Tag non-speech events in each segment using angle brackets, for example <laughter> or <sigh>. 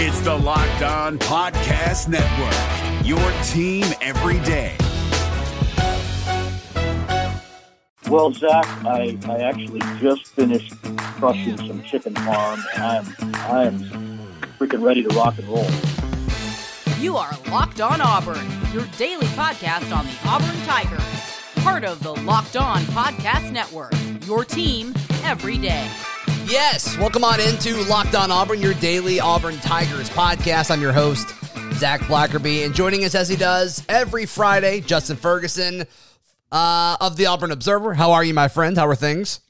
It's the Locked On Podcast Network, your team every day. Well, Zach, I, I actually just finished crushing some chicken parm, and I'm I'm freaking ready to rock and roll. You are Locked On Auburn, your daily podcast on the Auburn Tigers, part of the Locked On Podcast Network. Your team every day. Yes, welcome on into Locked On Auburn, your daily Auburn Tigers podcast. I'm your host, Zac Blackerby, and joining us as he does every Friday, Justin Ferguson uh, of the Auburn Observer. How are you, my friend? How are things?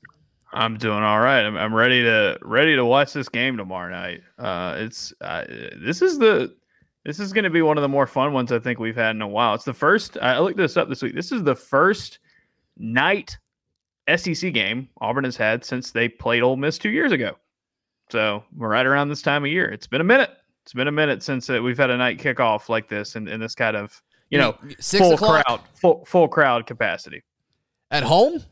I'm doing all right. I'm, I'm ready to ready to watch this game tomorrow night. Uh, it's uh, this is the this is going to be one of the more fun ones I think we've had in a while. It's the first. I looked this up this week. This is the first night SEC game Auburn has had since they played Ole Miss two years ago. So we're right around this time of year. It's been a minute. It's been a minute since uh, we've had a night kickoff like this and in, in this kind of you know Six full o'clock? crowd full full crowd capacity. At home?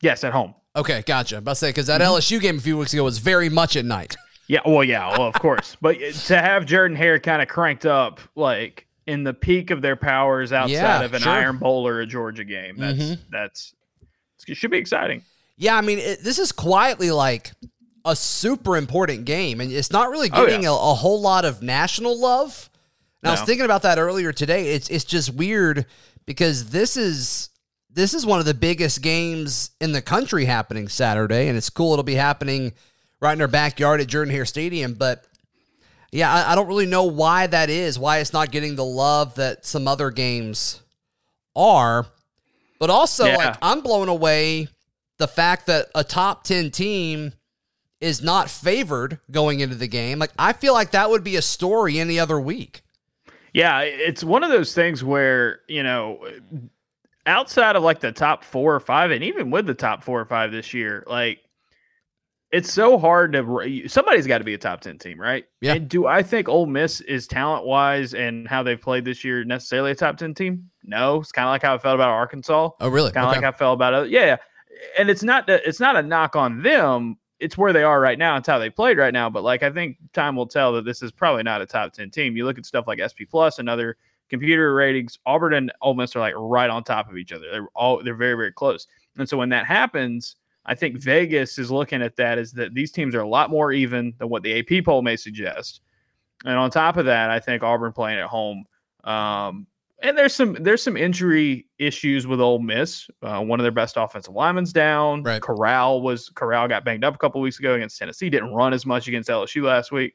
Yes, at home. Okay, gotcha. I'm about to say, because that Mm-hmm. LSU game a few weeks ago was very much at night. <laughs> Yeah, well, yeah, well, of course. But uh, to have Jordan Hare kind of cranked up, like in the peak of their powers outside Yeah, of an sure. Iron Bowl or a Georgia game, that's Mhm. that's it should be exciting. Yeah, I mean, it, this is quietly like a super important game, and it's not really Oh, yeah. getting a, a whole lot of national love. And I was thinking about that earlier today. It's it's just weird because this is this is one of the biggest games in the country happening Saturday, and it's cool. It'll be happening right in our backyard at Jordan Hare Stadium, but. Yeah, I, I don't really know why that is, why it's not getting the love that some other games are. But also, Yeah. like, I'm blown away the fact that a top 10 team is not favored going into the game. Like, I feel like that would be a story any other week. Yeah, it's one of those things where you know, outside of like the top four or five, and even with the top four or five this year, like it's so hard to. Somebody's got to be a top ten team, right? Yeah. And do I think Ole Miss is talent wise and how they've played this year necessarily a top ten team? No, it's kind of like how I felt about Arkansas. Oh, really? kind of like I felt about it. Yeah, and it's not that it's not a knock on them. It's where they are right now. It's how they played right now. But like I think time will tell that this is probably not a top ten team. You look at stuff like SP Plus and other computer ratings. Auburn and Ole Miss are like right on top of each other. They're all they're very very close. And so when that happens, I think Vegas is looking at that as that these teams are a lot more even than what the AP poll may suggest. And on top of that, I think Auburn playing at home. Um, and there's some there's some injury issues with Ole Miss. Uh, one of their best offensive linemen's down. Right. Corral was Corral got banged up a couple weeks ago against Tennessee. Didn't run as much against LSU last week.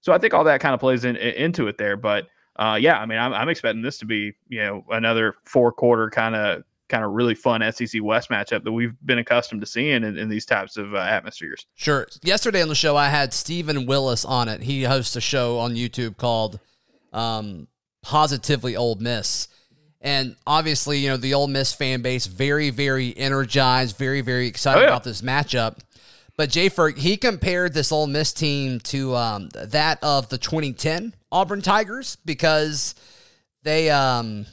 So I think all that kind of plays in, in- into it there. But uh, yeah, I mean, I'm, I'm expecting this to be you know another four quarter kind of kind of really fun SEC West matchup that we've been accustomed to seeing in, in these types of uh, atmospheres. Sure. Yesterday on the show, I had Stephen Willis on it. He hosts a show on YouTube called um, Positively Old Miss. And obviously, you know, the Old Miss fan base, very, very energized, very, very excited Oh, yeah. about this matchup. But Jay Ferg, he compared this Ole Miss team to um, that of the 2010 Auburn Tigers because they um,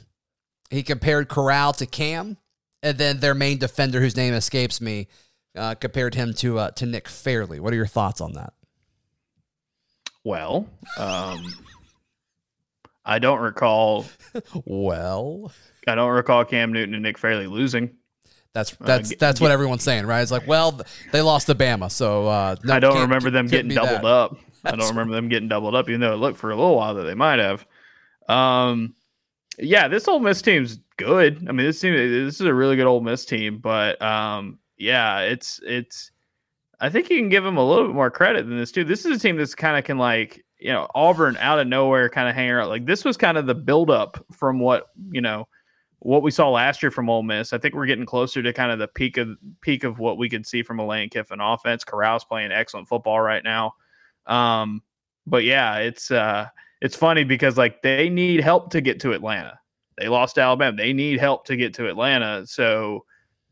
he compared Corral to Cam, and then their main defender, whose name escapes me, uh, compared him to uh, to Nick Fairley. What are your thoughts on that? Well, um, I don't recall Well, I don't recall Cam Newton and Nick Fairley losing. that's that's Uh, g- that's what everyone's saying, right? It's like, well, they lost to Bama, so uh, no, I don't remember them getting doubled that. up. I don't remember them getting doubled up, even though it looked for a little while that they might have. Um, yeah, this Ole Miss team's good. I mean, this team, this is a really good Ole Miss team, but um, yeah, it's it's. I think you can give them a little bit more credit than this too. This is a team that's kind of can like you know Auburn out of nowhere, kind of hanging out. Like this was kind of the buildup from what you know what we saw last year from Ole Miss. I think we're getting closer to kind of the peak of peak of what we could see from a Lane Kiffin offense. Corral's playing excellent football right now. Um, but yeah, it's uh it's funny because like they need help to get to Atlanta. They lost to Alabama. They need help to get to Atlanta. So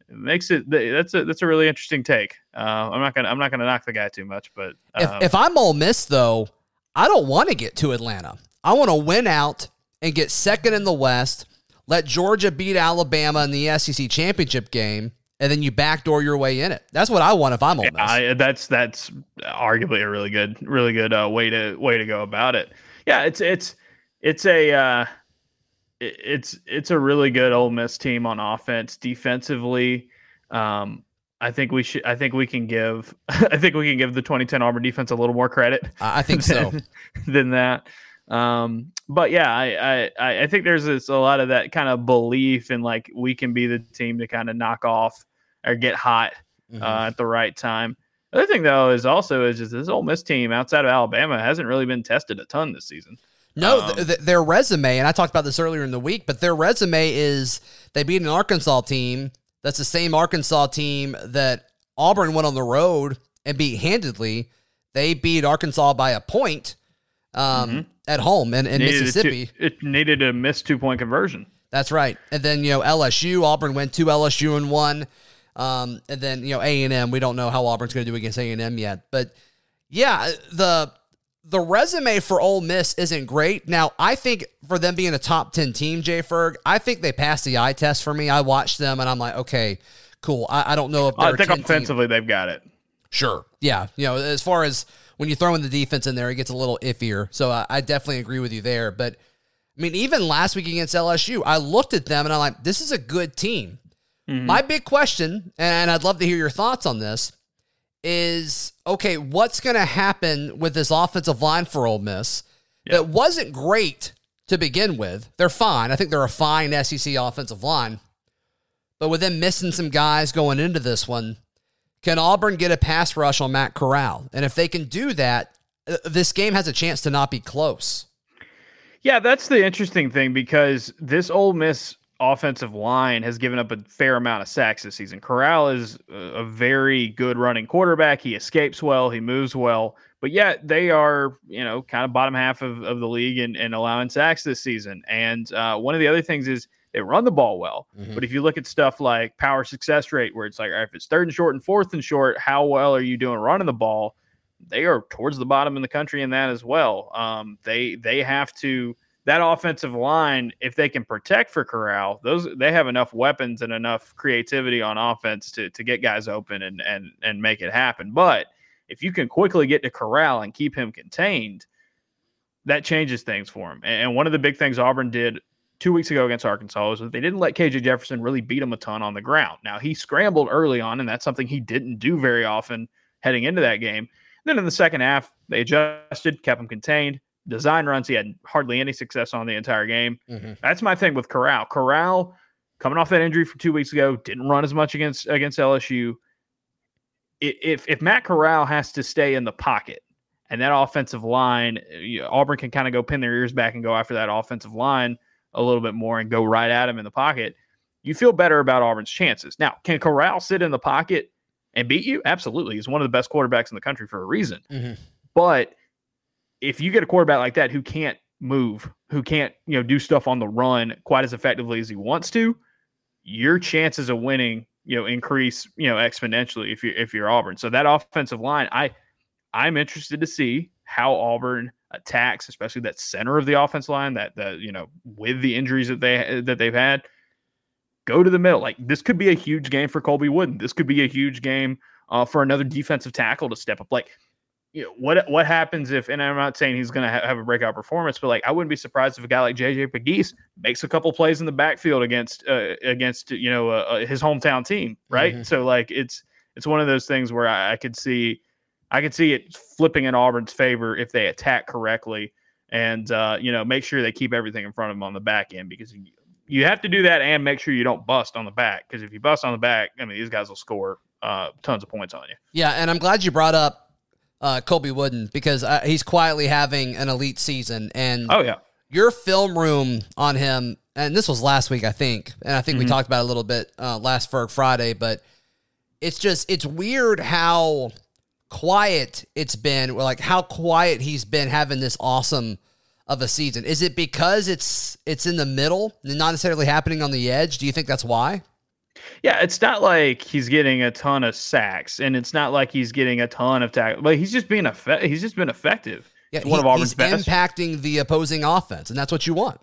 it makes it that's a that's a really interesting take. Uh, I'm not gonna I'm not gonna knock the guy too much, but If, um, if I'm Ole Miss, though, I don't want to get to Atlanta. I want to win out and get second in the West. Let Georgia beat Alabama in the SEC championship game, and then you backdoor your way in it. That's what I want if I'm Ole Miss. I, that's that's arguably a really good, really good uh, way to way to go about it. Yeah, it's it's it's a uh, it's it's a really good Ole Miss team on offense. Defensively, um, I think we should. I think we can give. <laughs> I think we can give the 2010 Auburn defense a little more credit I think so. than, <laughs> than that. Um, but yeah, I, I I think there's this, a lot of that kind of belief in like we can be the team to kind of knock off or get hot Mhm. uh, at the right time. The other thing though is also is just this Ole Miss team outside of Alabama hasn't really been tested a ton this season. No, Um, th- th- their resume, and I talked about this earlier in the week, but their resume is they beat an Arkansas team that's the same Arkansas team that Auburn went on the road and beat handedly. They beat Arkansas by a point um, at home in, in Mm-hmm. Needed a two- Mississippi. it needed a missed two point conversion. That's right. And then you know LSU, Auburn went to LSU and won. Um, and then you know A and M. We don't know how Auburn's going to do against A and M yet, but yeah, the the resume for Ole Miss isn't great. Now I think for them being a top ten team, Jay Ferg, I think they passed the eye test for me. I watched them and I'm like, okay, cool. I, I don't know if they're I think 10 team. they've got it. Sure. Yeah. You know, as far as when you throw in the defense in there, it gets a little iffier. So I, I definitely agree with you there. But I mean, even last week against LSU, I looked at them and I'm like, this is a good team. My big question, and I'd love to hear your thoughts on this, is okay, what's going to happen with this offensive line for Ole Miss that wasn't great to begin with? They're fine. I think they're a fine SEC offensive line. But with them missing some guys going into this one, can Auburn get a pass rush on Matt Corral? And if they can do that, uh, this game has a chance to not be close. Yeah, that's the interesting thing because this Ole Miss offensive line has given up a fair amount of sacks this season. Corral is a very good running quarterback. He escapes well, he moves well, but yet they are, you know, kind of bottom half of, of the league in, in allowing sacks this season. And uh, one of the other things is they run the ball well. But if you look at stuff like power success rate, where it's like, right, if it's third and short and fourth and short, how well are you doing running the ball? They are towards the bottom in the country in that as well. Um, they they have to that offensive line, if they can protect for Corral, those they have enough weapons and enough creativity on offense to to get guys open and and and make it happen. But if you can quickly get to Corral and keep him contained, that changes things for him. And one of the big things Auburn did two weeks ago against Arkansas was that they didn't let KJ Jefferson really beat him a ton on the ground. Now he scrambled early on, and that's something he didn't do very often heading into that game. Then in the second half, they adjusted, kept him contained. Design runs, he had hardly any success on the entire game. That's my thing with Corral. Corral, coming off that injury from two weeks ago, didn't run as much against against LSU. If if Matt Corral has to stay in the pocket and that offensive line, Auburn can kind of go pin their ears back and go after that offensive line a little bit more and go right at him in the pocket. You feel better about Auburn's chances. Now, can Corral sit in the pocket and beat you? Absolutely. He's one of the best quarterbacks in the country for a reason. Mhm. But if you get a quarterback like that who can't move, who can't, you know, do stuff on the run quite as effectively as he wants to, your chances of winning, you know, increase, you know, exponentially if you if you're Auburn. So that offensive line, I I'm interested to see how Auburn attacks, especially that center of the offense line, that that you know, with the injuries that they that they've had. Go to the middle. Like this could be a huge game for Colby Wooden. This could be a huge game uh, for another defensive tackle to step up. Like you know, what what happens if? And I'm not saying he's going to ha- have a breakout performance, but like I wouldn't be surprised if a guy like JJ Pegues makes a couple plays in the backfield against uh, against you know uh, uh, his hometown team, right? Mhm. So like it's it's one of those things where I, I could see I could see it flipping in Auburn's favor if they attack correctly and uh, you know make sure they keep everything in front of them on the back end because you, you have to do that and make sure you don't bust on the back because if you bust on the back, I mean these guys will score uh, tons of points on you. Yeah, and I'm glad you brought up uh, Colby Wooden because uh, he's quietly having an elite season. And Oh yeah. your film room on him, and this was last week, I think, and I think we talked about it a little bit uh, last Ferg Friday, but it's just it's weird how quiet it's been, or like how quiet he's been having this awesome of a season. Is it because it's it's in the middle and not necessarily happening on the edge? Do you think that's why? Yeah, it's not like he's getting a ton of sacks, and it's not like he's getting a ton of tackles. But he's just being effe- He's just been effective. Yeah, He's one of Auburn's he's best. impacting the opposing offense, and that's what you want.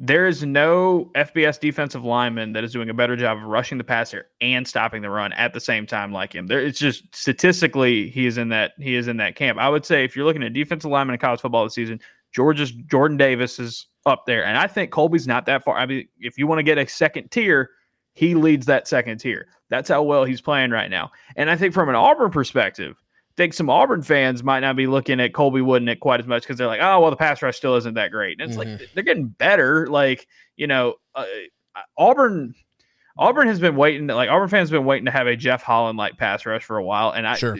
there is no FBS defensive lineman that is doing a better job of rushing the passer and stopping the run at the same time like him. There, it's just statistically he is in that he is in that camp. I would say if you're looking at defensive lineman in college football this season, Georgia's Jordan Davis is up there, and I think Colby's not that far. I mean, if you want to get a second tier, he leads that second tier. That's how well he's playing right now. And I think from an Auburn perspective, I think some Auburn fans might not be looking at Colby Wooden at quite as much because they're like, oh, well, the pass rush still isn't that great. And it's mm-hmm. like they're getting better. Like, you know, uh, Auburn. Auburn has been waiting. Like Auburn fans have been waiting to have a Jeff Holland like pass rush for a while, and I, sure.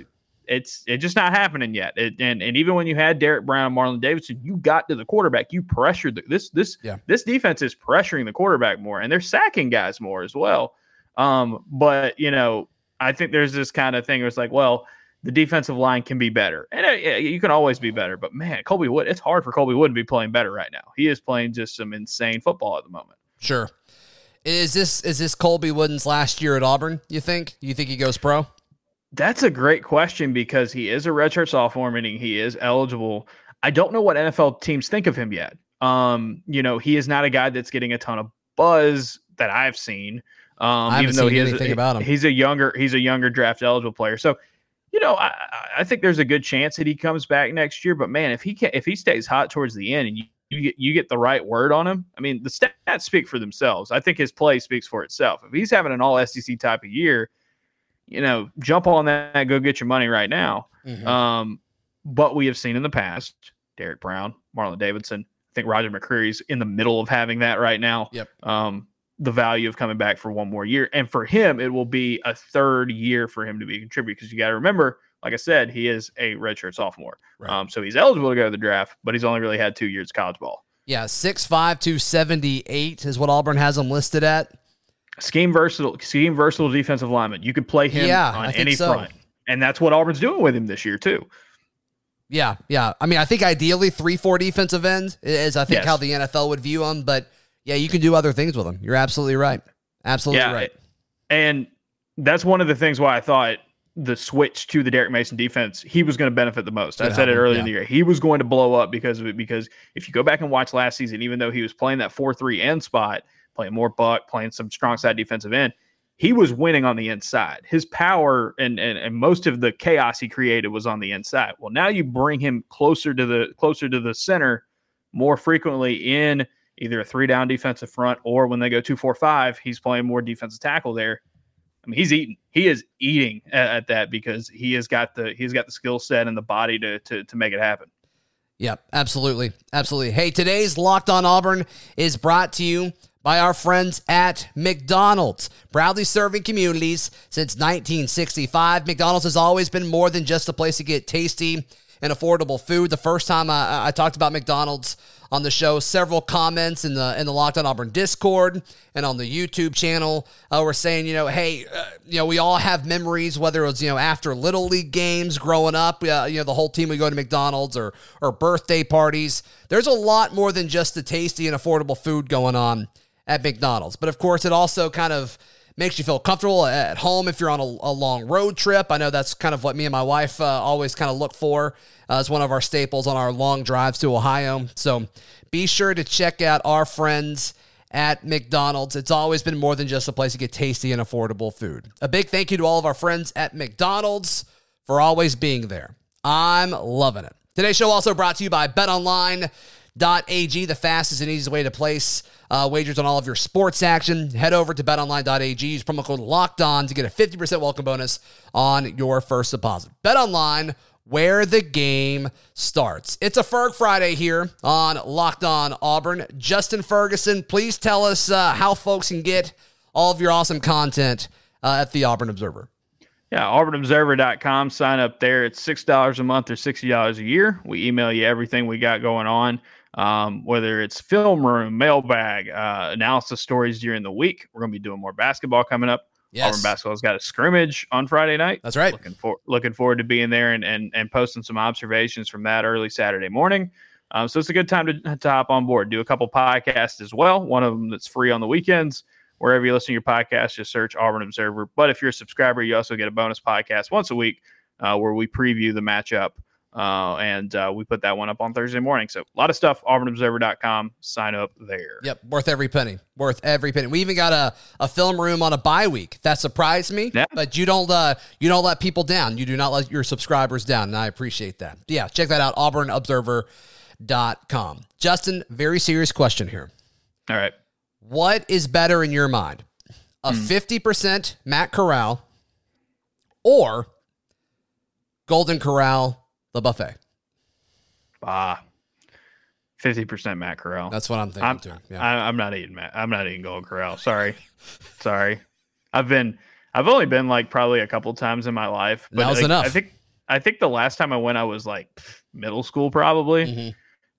It's it's just not happening yet. It, and and even when you had Derrick Brown, Marlon Davidson, you got to the quarterback. You pressured the, this this yeah. this defense is pressuring the quarterback more, and they're sacking guys more as well. Um, but you know, I think there's this kind of thing where it's like, well, the defensive line can be better, and uh, you can always be better. But man, Colby Wood, it's hard for Colby Wood to be playing better right now. He is playing just some insane football at the moment. Sure. Is this is this Colby Wooden's last year at Auburn? You think? You think he goes pro? That's a great question because he is a redshirt sophomore, meaning he is eligible. I don't know what NFL teams think of him yet. Um, you know, he is not a guy that's getting a ton of buzz that I've seen. Um, even though he is, about him. he's a younger, he's a younger draft eligible player. So you know, I, I think there's a good chance that he comes back next year. But man, if he can, if he stays hot towards the end and you, you get you get the right word on him, I mean, the stats speak for themselves. I think his play speaks for itself. If he's having an All SEC type of year, you know, jump on that, go get your money right now. Mm-hmm. Um, but we have seen in the past, Derrick Brown, Marlon Davidson. I think Roger McCreary's in the middle of having that right now. Yep. Um, the value of coming back for one more year. And for him, it will be a third year for him to be a contributor because you got to remember, like I said, he is a redshirt sophomore. Right. Um, so he's eligible to go to the draft, but he's only really had two years of college ball. Yeah, 6'5 to 78 is what Auburn has him listed at. Scheme versatile, scheme versatile defensive lineman. You could play him yeah, on any so. front. And that's what Auburn's doing with him this year, too. Yeah, yeah. I mean, I think ideally 3 4 defensive ends is, I think, yes. how the NFL would view him. But yeah, you can do other things with him. You're absolutely right. Absolutely yeah, right. And that's one of the things why I thought the switch to the Derek Mason defense, he was going to benefit the most. I said it earlier yeah. in the year. He was going to blow up because of it. Because if you go back and watch last season, even though he was playing that 4 3 end spot, playing more buck, playing some strong side defensive end, he was winning on the inside. His power and, and and most of the chaos he created was on the inside. Well, now you bring him closer to the closer to the center more frequently in either a three down defensive front or when they go two four five, he's playing more defensive tackle there. I mean, he's eating. He is eating at, at that because he has got the he's got the skill set and the body to to to make it happen. Yep, absolutely, absolutely. Hey, today's Locked On Auburn is brought to you by our friends at McDonald's. Proudly serving communities since 1965, McDonald's has always been more than just a place to get tasty and affordable food. The first time I, I talked about McDonald's on the show, several comments in the in the Locked On Auburn Discord and on the YouTube channel uh, were saying, you know, hey, uh, you know, we all have memories, whether it was you know after little league games growing up, uh, you know, the whole team would go to McDonald's or or birthday parties. There's a lot more than just the tasty and affordable food going on at McDonald's, but of course, it also kind of makes you feel comfortable at home if you're on a, a long road trip. I know that's kind of what me and my wife uh, always kind of look for uh, as one of our staples on our long drives to Ohio. So be sure to check out our friends at McDonald's. It's always been more than just a place to get tasty and affordable food. A big thank you to all of our friends at McDonald's for always being there. I'm loving it. Today's show also brought to you by BetOnline.ag, the fastest and easiest way to place uh, wagers on all of your sports action. Head over to betonline.ag. Use promo code locked on to get a 50% welcome bonus on your first deposit. BetOnline, where the game starts. It's a Ferg Friday here on Locked On Auburn. Justin Ferguson, please tell us uh, how folks can get all of your awesome content uh, at the Auburn Observer. Yeah, auburnobserver.com. Sign up there. It's $6 a month or $60 a year. We email you everything we got going on um, whether it's film room, mailbag, uh, analysis stories during the week. We're going to be doing more basketball coming up. Yes. Auburn basketball's got a scrimmage on Friday night. That's right. Looking for looking forward to being there and and, and posting some observations from that early Saturday morning. Um, so it's a good time to, to hop on board. Do a couple podcasts as well. One of them that's free on the weekends. Wherever you listen to your podcast, just search Auburn Observer. But if you're a subscriber, you also get a bonus podcast once a week uh, where we preview the matchup Uh, and uh, we put that one up on Thursday morning. So a lot of stuff, auburnobserver.com. Sign up there. Yep, worth every penny. Worth every penny. We even got a, a film room on a bye week. That surprised me. Yeah. But you don't uh you don't let people down. You do not let your subscribers down, and I appreciate that. Yeah, check that out, auburnobserver.com. Justin, very serious question here. All right. What is better in your mind? A Hmm. 50% Matt Corral or Golden Corral the buffet? Ah, fifty percent Matt Corral. That's what I'm thinking I'm, too. Yeah. I, I'm not eating Matt. I'm not eating Golden Corral. Sorry, <laughs> sorry. I've been. I've only been like probably a couple times in my life. That was like, enough. I think. I think the last time I went, I was like middle school probably, Mhm.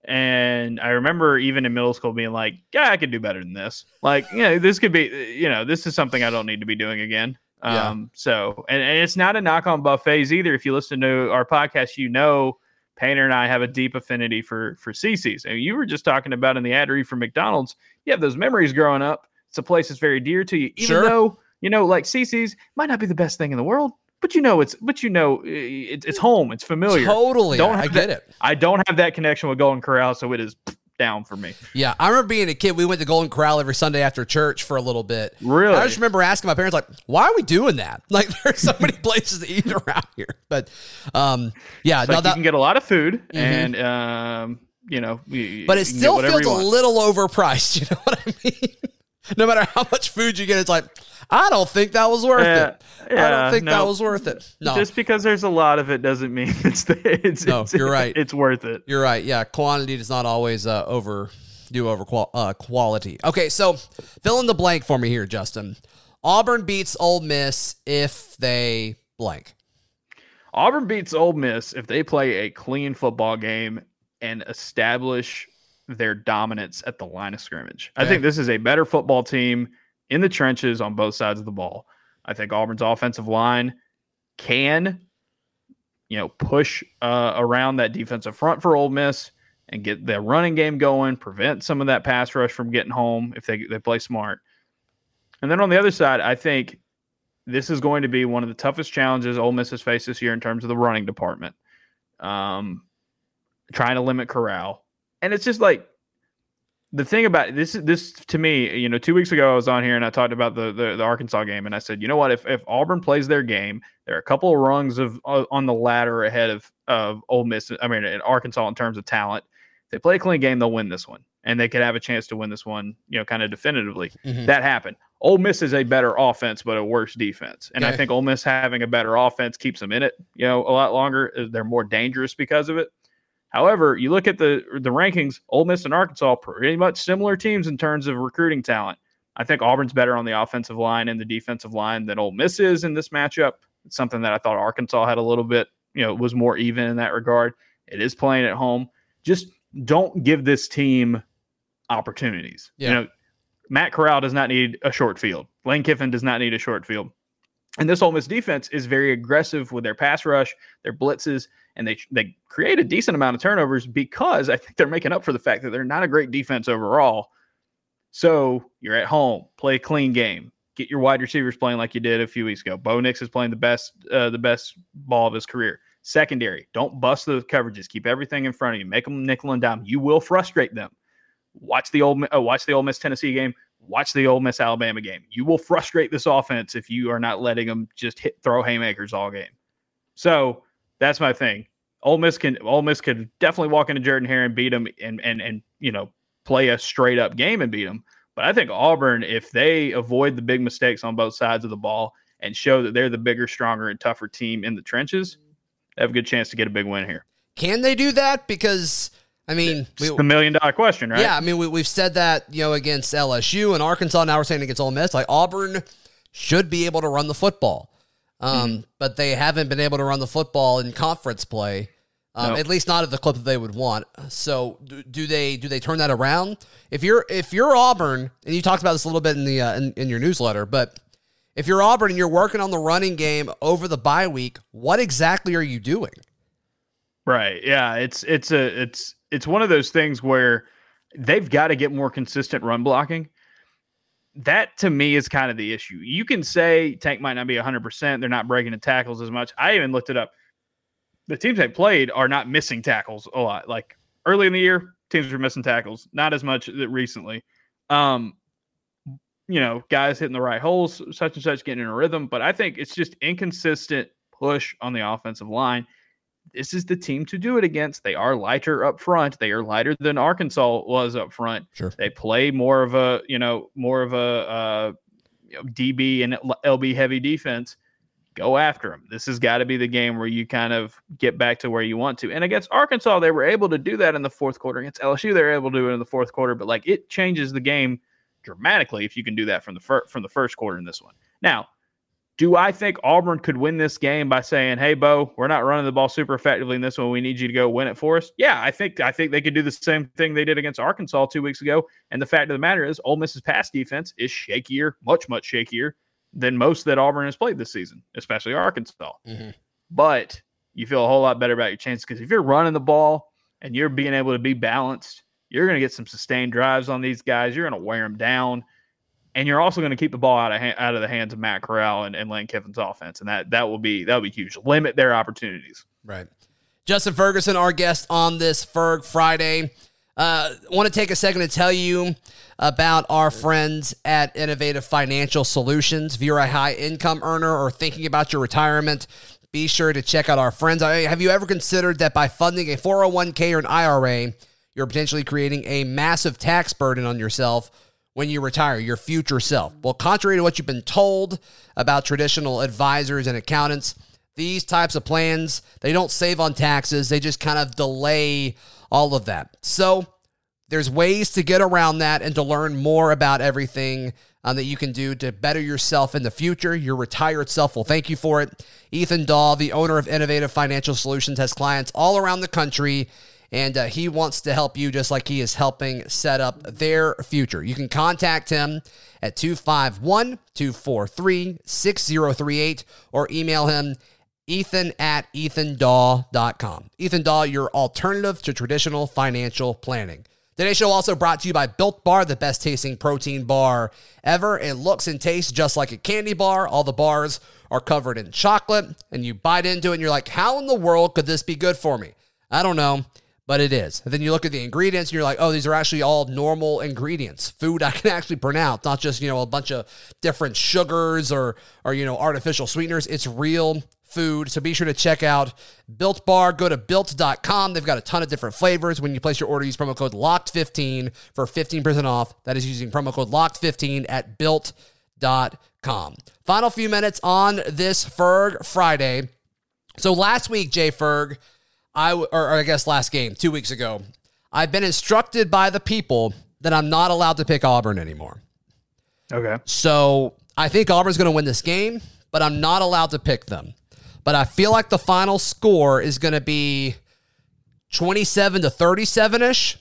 and I remember even in middle school being like, "Yeah, I could do better than this. Like, you know, this could be. You know, this is something I don't need to be doing again." Yeah. Um, so, and, and it's not a knock on buffets either. If you listen to our podcast, you know Painter and I have a deep affinity for for Cici's. And you were just talking about in the ad read for McDonald's. You have those memories growing up. It's a place that's very dear to you, even Sure. though you know, like Cici's might not be the best thing in the world, but you know, it's but you know, it's it's home. It's familiar. Totally. Don't I get that- it. I don't have that connection with Golden Corral, so it is down for me. Yeah, I remember being a kid. We went to Golden Corral every Sunday after church for a little bit. Really? I just remember asking my parents, like, "Why are we doing that? <laughs> Like, there's so many <laughs> places to eat around here." But, um, yeah, It's no, like that, you can get a lot of food, and um, you know, you- but it still feels a little overpriced. <laughs> You know what I mean? No matter how much food you get, it's like, I don't think that was worth Yeah, it. I don't yeah, think that was worth it. No, Just because there's a lot of it doesn't mean <laughs> it's the, it's, No, it's you're right. It's worth it. You're right. Yeah, quantity does not always uh, over do over qual- uh, quality. Okay, so fill in the blank for me here, Justin. Auburn beats Ole Miss if they blank. Auburn beats Ole Miss if they play a clean football game and establish their dominance at the line of scrimmage. I think this is a better football team in the trenches on both sides of the ball. I think Auburn's offensive line can, you know, push uh, around that defensive front for Ole Miss and get their running game going, prevent some of that pass rush from getting home if they they play smart. And then on the other side, I think this is going to be one of the toughest challenges Ole Miss has faced this year in terms of the running department. Um, trying to limit Corral, and it's just like the thing about this. This to me, you know, two weeks ago I was on here and I talked about the the, the Arkansas game, and I said, you know what, if if Auburn plays their game, there are a couple of rungs of uh, on the ladder ahead of of Ole Miss. I mean, in Arkansas in terms of talent. If they play a clean game, they'll win this one, and they could have a chance to win this one, you know, kind of definitively. Mhm. That happened. Ole Miss is a better offense, but a worse defense. And I think Ole Miss having a better offense keeps them in it, you know, a lot longer. They're more dangerous because of it. However, you look at the the rankings, Ole Miss and Arkansas, pretty much similar teams in terms of recruiting talent. I think Auburn's better on the offensive line and the defensive line than Ole Miss is in this matchup. It's something that I thought Arkansas had a little bit, you know, was more even in that regard. It is playing at home. Just don't give this team opportunities. Yeah. You know, Matt Corral does not need a short field. Lane Kiffin does not need a short field. And this Ole Miss defense is very aggressive with their pass rush, their blitzes, and they they create a decent amount of turnovers because I think they're making up for the fact that they're not a great defense overall. So you're at home, play a clean game, get your wide receivers playing like you did a few weeks ago. Bo Nix is playing the best uh, the best ball of his career. Secondary, don't bust the coverages. Keep everything in front of you. Make them nickel and dime. You will frustrate them. Watch the old uh, watch the Ole Miss Tennessee game. Watch the Ole Miss Alabama game. You will frustrate this offense if you are not letting them just hit throw haymakers all game. So that's my thing. Ole Miss can Ole Miss could definitely walk into Jordan Hare and beat them and and and you know play a straight up game and beat them. But I think Auburn, if they avoid the big mistakes on both sides of the ball and show that they're the bigger, stronger, and tougher team in the trenches, they have a good chance to get a big win here. Can they do that? Because I mean, It's we- the million dollar question, right? Yeah, I mean, we, we've said that, you know, against LSU and Arkansas. Now we're saying against Ole Miss. Like, Auburn should be able to run the football. Um, Mm-hmm. But they haven't been able to run the football in conference play, um, No. at least not at the clip that they would want. So, do, do they do they turn that around? If you're if you're Auburn, and you talked about this a little bit in the uh, in, in your newsletter, but if you're Auburn and you're working on the running game over the bye week, what exactly are you doing? Right. Yeah. It's it's a it's it's one of those things where they've got to get more consistent run blocking. That to me is kind of the issue. You can say Tank might not be 100%. They're not breaking the tackles as much. I even looked it up. the teams they played are not missing tackles a lot. Like early in the year, teams were missing tackles, not as much recently. Um, you know, guys hitting the right holes, such and such, getting in a rhythm. But I think it's just inconsistent push on the offensive line. This is the team to do it against. They are lighter up front. They are lighter than Arkansas was up front. Sure. They play more of a, you know, more of a uh, DB and LB heavy defense. Go after them. This has got to be the game where you kind of get back to where you want to. And against Arkansas, they were able to do that in the fourth quarter. Against LSU, they were able to do it in the fourth quarter. But like it changes the game dramatically if you can do that from the fir- from the first quarter in this one. Now, do I think Auburn could win this game by saying, "Hey, Bo, we're not running the ball super effectively in this one. We need you to go win it for us"? Yeah, I think I think they could do the same thing they did against Arkansas two weeks ago. And the fact of the matter is, Ole Miss's pass defense is shakier, much much shakier than most that Auburn has played this season, especially Arkansas. Mhm. But you feel a whole lot better about your chances because if you're running the ball and you're being able to be balanced, you're going to get some sustained drives on these guys. You're going to wear them down and you're also going to keep the ball out of ha- out of the hands of Matt Corral and, and Lane Kiffin's offense, and that that will be that will be huge. Limit their opportunities. Right. Justin Ferguson, our guest on this Ferg Friday. Uh, want to take a second to tell you about our friends at Innovative Financial Solutions. If you're a high income earner or thinking about your retirement, be sure to check out our friends. Have you ever considered that by funding a 401k or an IRA, you're potentially creating a massive tax burden on yourself when you retire, your future self? Well, contrary to what you've been told about traditional advisors and accountants, these types of plans, they don't save on taxes, they just kind of delay all of that. So, there's ways to get around that and to learn more about everything um, that you can do to better yourself in the future. Your retired self will thank you for it. Ethan Dahl, the owner of Innovative Financial Solutions, has clients all around the country, and uh, he wants to help you just like he is helping set up their future. You can contact him at 251 243 6038 or email him ethan at ethandaw.com. Ethan Daw, your alternative to traditional financial planning. Today's show also brought to you by Built Bar, the best tasting protein bar ever. It looks and tastes just like a candy bar. All the bars are covered in chocolate, and you bite into it and you're like, how in the world could this be good for me? I don't know, but it is. And then you look at the ingredients and you're like, oh, these are actually all normal ingredients, food I <laughs> can actually pronounce, not just, you know, a bunch of different sugars or, or you know, artificial sweeteners. It's real food. So be sure to check out Built Bar. Go to built.com. They've got a ton of different flavors. When you place your order, use promo code LOCKED15 for 15% off. That is using promo code LOCKED15 at built.com. Final few minutes on this Ferg Friday. So last week, Jay Ferg, I w- or, or I guess last game, two weeks ago, I've been instructed by the people that I'm not allowed to pick Auburn anymore. Okay. So I think Auburn's going to win this game, but I'm not allowed to pick them. But I feel like the final score is going to be 27 to 37 ish.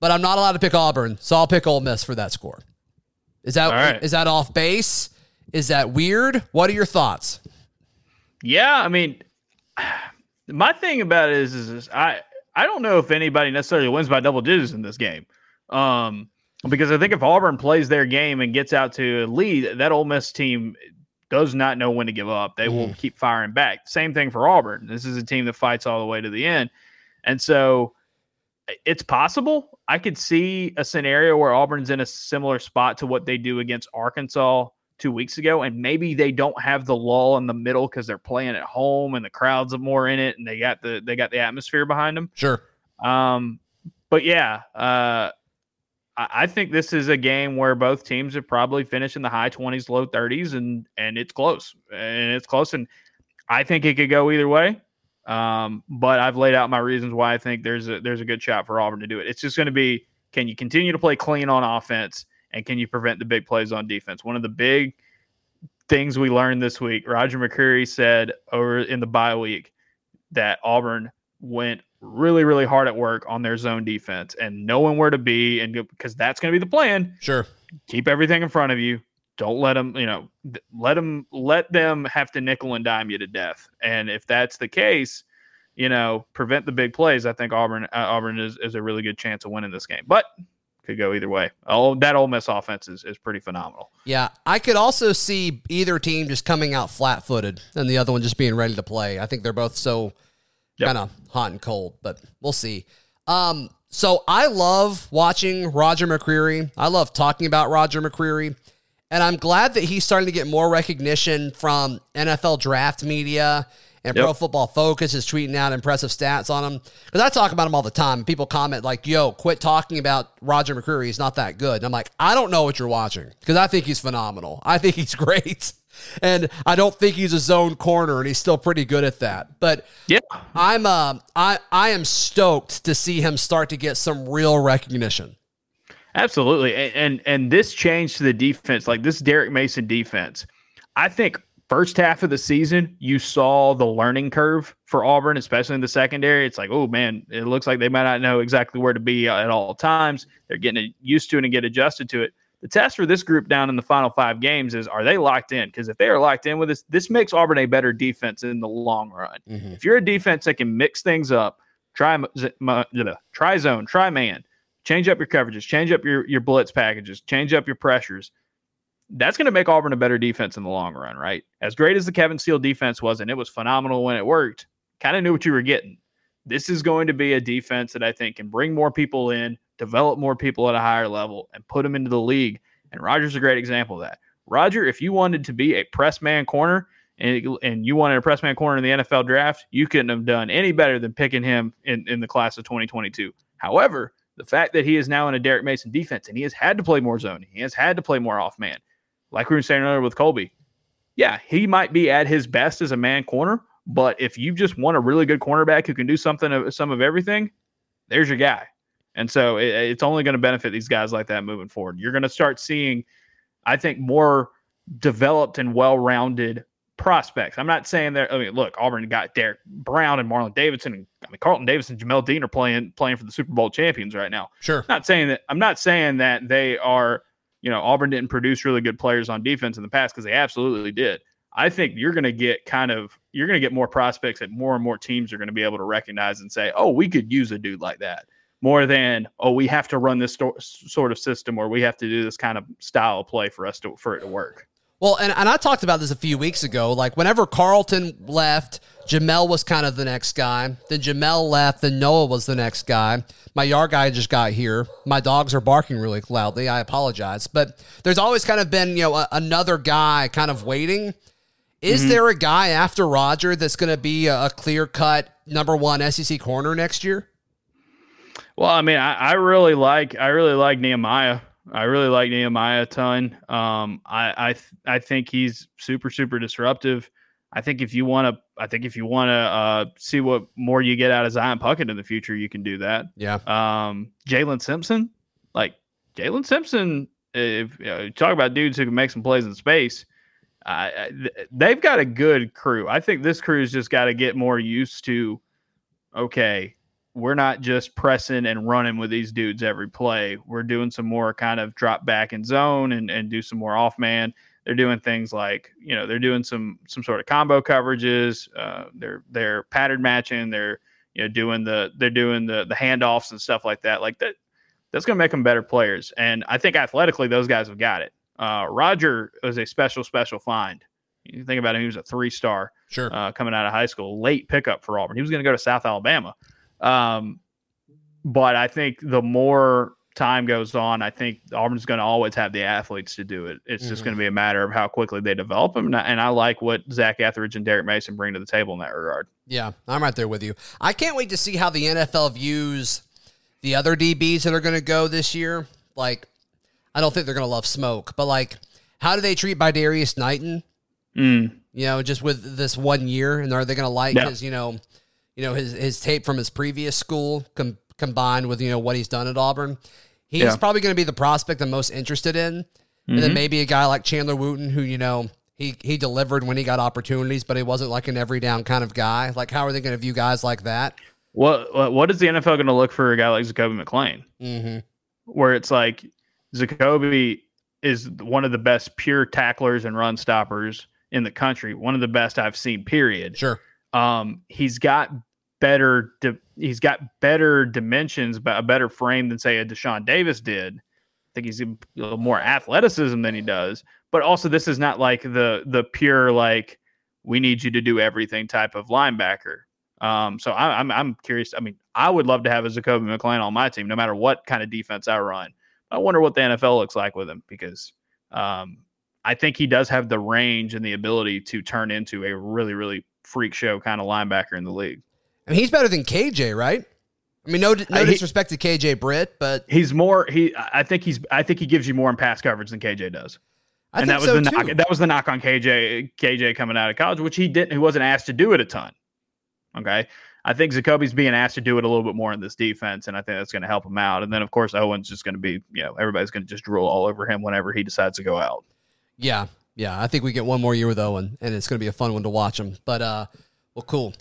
But I'm not allowed to pick Auburn, so I'll pick Ole Miss for that score. Is that right. is that off base? Is that weird? What are your thoughts? Yeah, I mean, my thing about it is, is, is I I don't know if anybody necessarily wins by double digits in this game, um, because I think if Auburn plays their game and gets out to a lead, that Ole Miss team does not know when to give up. They will keep firing back. Same thing for Auburn. This is a team that fights all the way to the end, and so it's possible. I could see a scenario where Auburn's in a similar spot to what they do against Arkansas two weeks ago, and maybe they don't have the lull in the middle because they're playing at home and the crowds are more in it, and they got the they got the atmosphere behind them. Sure. Um, but yeah, uh, I, I think this is a game where both teams are probably finish in the high twenties, low thirties, and and it's close, and it's close, and I think it could go either way. Um, but I've laid out my reasons why I think there's a there's a good shot for Auburn to do it. It's just going to be can you continue to play clean on offense and can you prevent the big plays on defense? One of the big things we learned this week, Roger McCreary said over in the bye week that Auburn went really really hard at work on their zone defense and knowing where to be and because that's going to be the plan Sure. keep everything in front of you. Don't let them, you know, let them let them have to nickel and dime you to death. And if that's the case, you know, prevent the big plays. I think Auburn uh, Auburn is, is a really good chance of winning this game, but could go either way. Oh, that Ole Miss offense is, is pretty phenomenal. Yeah, I could also see either team just coming out flat footed and the other one just being ready to play. I think they're both so Yep. kind of hot and cold, but we'll see. Um, so I love watching Roger McCreary. I love talking about Roger McCreary. And I'm glad that he's starting to get more recognition from NFL draft media and Yep. Pro Football Focus is tweeting out impressive stats on him. Because I talk about him all the time. People comment like, yo, quit talking about Roger McCreary. He's not that good. And I'm like, I don't know what you're watching because I think he's phenomenal. I think he's <laughs> great. And I don't think he's a zone corner, and he's still pretty good at that. But Yeah. I'm uh, I I am stoked to see him start to get some real recognition. Absolutely. And, and and this change to the defense, like this Derek Mason defense, I think first half of the season, you saw the learning curve for Auburn, especially in the secondary. It's like, oh man, it looks like they might not know exactly where to be at all times. They're getting used to it and get adjusted to it. The test for this group down in the final five games is are they locked in? Because if they are locked in with this, this makes Auburn a better defense in the long run. Mm-hmm. If you're a defense that can mix things up, try m- z- m- try zone, try man, change up your coverages, change up your your blitz packages, change up your pressures. That's going to make Auburn a better defense in the long run, right? As great as the Kevin Steele defense was, and it was phenomenal when it worked, kind of knew what you were getting. This is going to be a defense that I think can bring more people in, develop more people at a higher level, and put them into the league. And Roger's a great example of that. Roger, if you wanted to be a press man corner and, and you wanted a press man corner in the NFL draft, you couldn't have done any better than picking him in, in the class of 2022. However, the fact that he is now in a Derek Mason defense and he has had to play more zone, he has had to play more off man, like we were saying earlier with Colby. Yeah, he might be at his best as a man corner, but if you just want a really good cornerback who can do something of some of everything, there's your guy. And so it, it's only going to benefit these guys like that moving forward. You're going to start seeing, I think, more developed and well-rounded prospects. I'm not saying that. I mean, look, Auburn got Derrick Brown and Marlon Davidson, and I mean Carlton Davis and Jamel Dean are playing playing for the Super Bowl champions right now. Sure. Not saying that. I'm not saying that they are. You know, Auburn didn't produce really good players on defense in the past because they absolutely did. I think you're going to get kind of you're going to get more prospects that more and more teams are going to be able to recognize and say, "Oh, we could use a dude like that." More than, "Oh, we have to run this sto- sort of system or we have to do this kind of style of play for us to for it to work." Well, and, and I talked about this a few weeks ago. Like whenever Carlton left, Jamel was kind of the next guy. Then Jamel left, then Noah was the next guy. My yard guy just got here. My dogs are barking really loudly. I apologize. But there's always kind of been, you know, a, another guy kind of waiting. Is mm-hmm. there a guy after Roger that's going to be a, a clear cut number one SEC corner next year? Well, I mean, I, I really like I really like Nehemiah. I really like Nehemiah a ton. Um, I I th- I think he's super super disruptive. I think if you want to, I think if you want to uh, see what more you get out of Zion Puckett in the future, you can do that. Yeah. Um, Jaylin Simpson, like Jaylin Simpson, if you know, talk about dudes who can make some plays in space, uh, they've got a good crew. I think this crew's just got to get more used to. Okay, we're not just pressing and running with these dudes every play. We're doing some more kind of drop back in zone and, and do some more off man. They're doing things like you know they're doing some some sort of combo coverages. Uh, they're they're pattern matching. They're you know doing the they're doing the the handoffs and stuff like that. Like that that's going to make them better players. And I think athletically those guys have got it. Uh, Roger was a special special find. You think about him; he was a three star Sure. uh, coming out of high school, late pickup for Auburn. He was going to go to South Alabama. Um, but I think the more time goes on, I think Auburn's going to always have the athletes to do it. It's just Mhm. going to be a matter of how quickly they develop them. And I, and I like what Zac Etheridge and Derek Mason bring to the table in that regard. Yeah, I'm right there with you. I can't wait to see how the NFL views the other DBs that are going to go this year. Like, I don't think they're going to love smoke, but like, how do they treat Bydarrius Knighten? Mm. You know, just with this one year, and are they going to like Yeah. his, you know, you know his his tape from his previous school com- combined with you know what he's done at Auburn? He's Yeah. probably going to be the prospect I'm most interested in, and then maybe a guy like Chandler Wooten, who you know. He, he delivered when he got opportunities, but he wasn't like an every down kind of guy. Like, how are they going to view guys like that? What, what what is the NFL going to look for a guy like Zakoby McClain? Mm-hmm. where it's like Zakoby is one of the best pure tacklers and run stoppers in the country, one of the best I've seen. Period. Sure. Um, he's got better. He's got better dimensions, but a better frame than say a Deshaun Davis did. I think he's a little more athleticism than he does, but also this is not like the the pure like we need you to do everything type of linebacker. Um, so I, I'm I'm curious. I mean, I would love to have a Zakoby McClain on my team, no matter what kind of defense I run. I wonder what the NFL looks like with him because um, I think he does have the range and the ability to turn into a really, really freak show kind of linebacker in the league. I mean, he's better than KJ, right? I mean, no, no Uh, he- disrespect to KJ Britt, but He's more he. I think he's. I think he gives you more in pass coverage than KJ does. I and think that was so the too. knock. That was the knock on KJ. KJ coming out of college, which he didn't. He wasn't asked to do it a ton. Okay, I think Zakoby's being asked to do it a little bit more in this defense, and I think that's going to help him out. And then, of course, Owen's just going to be, you know, everybody's going to just drool all over him whenever he decides to go out. Yeah, yeah. I think we get one more year with Owen, and it's going to be a fun one to watch him. But uh, well, cool.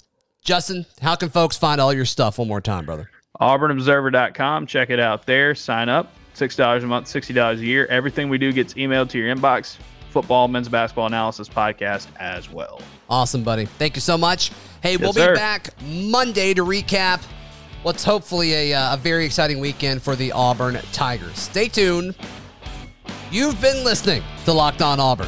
Justin, how can folks find all your stuff one more time, brother? AuburnObserver.com. Check it out there. Sign up. Six dollars a month, sixty dollars a year. Everything we do gets emailed to your inbox. Football, men's basketball analysis podcast as well. Awesome, buddy. Thank you so much. Hey, we'll be sir. back Monday to recap what's hopefully a, uh, a very exciting weekend for the Auburn Tigers. Stay tuned. You've been listening to Locked On Auburn.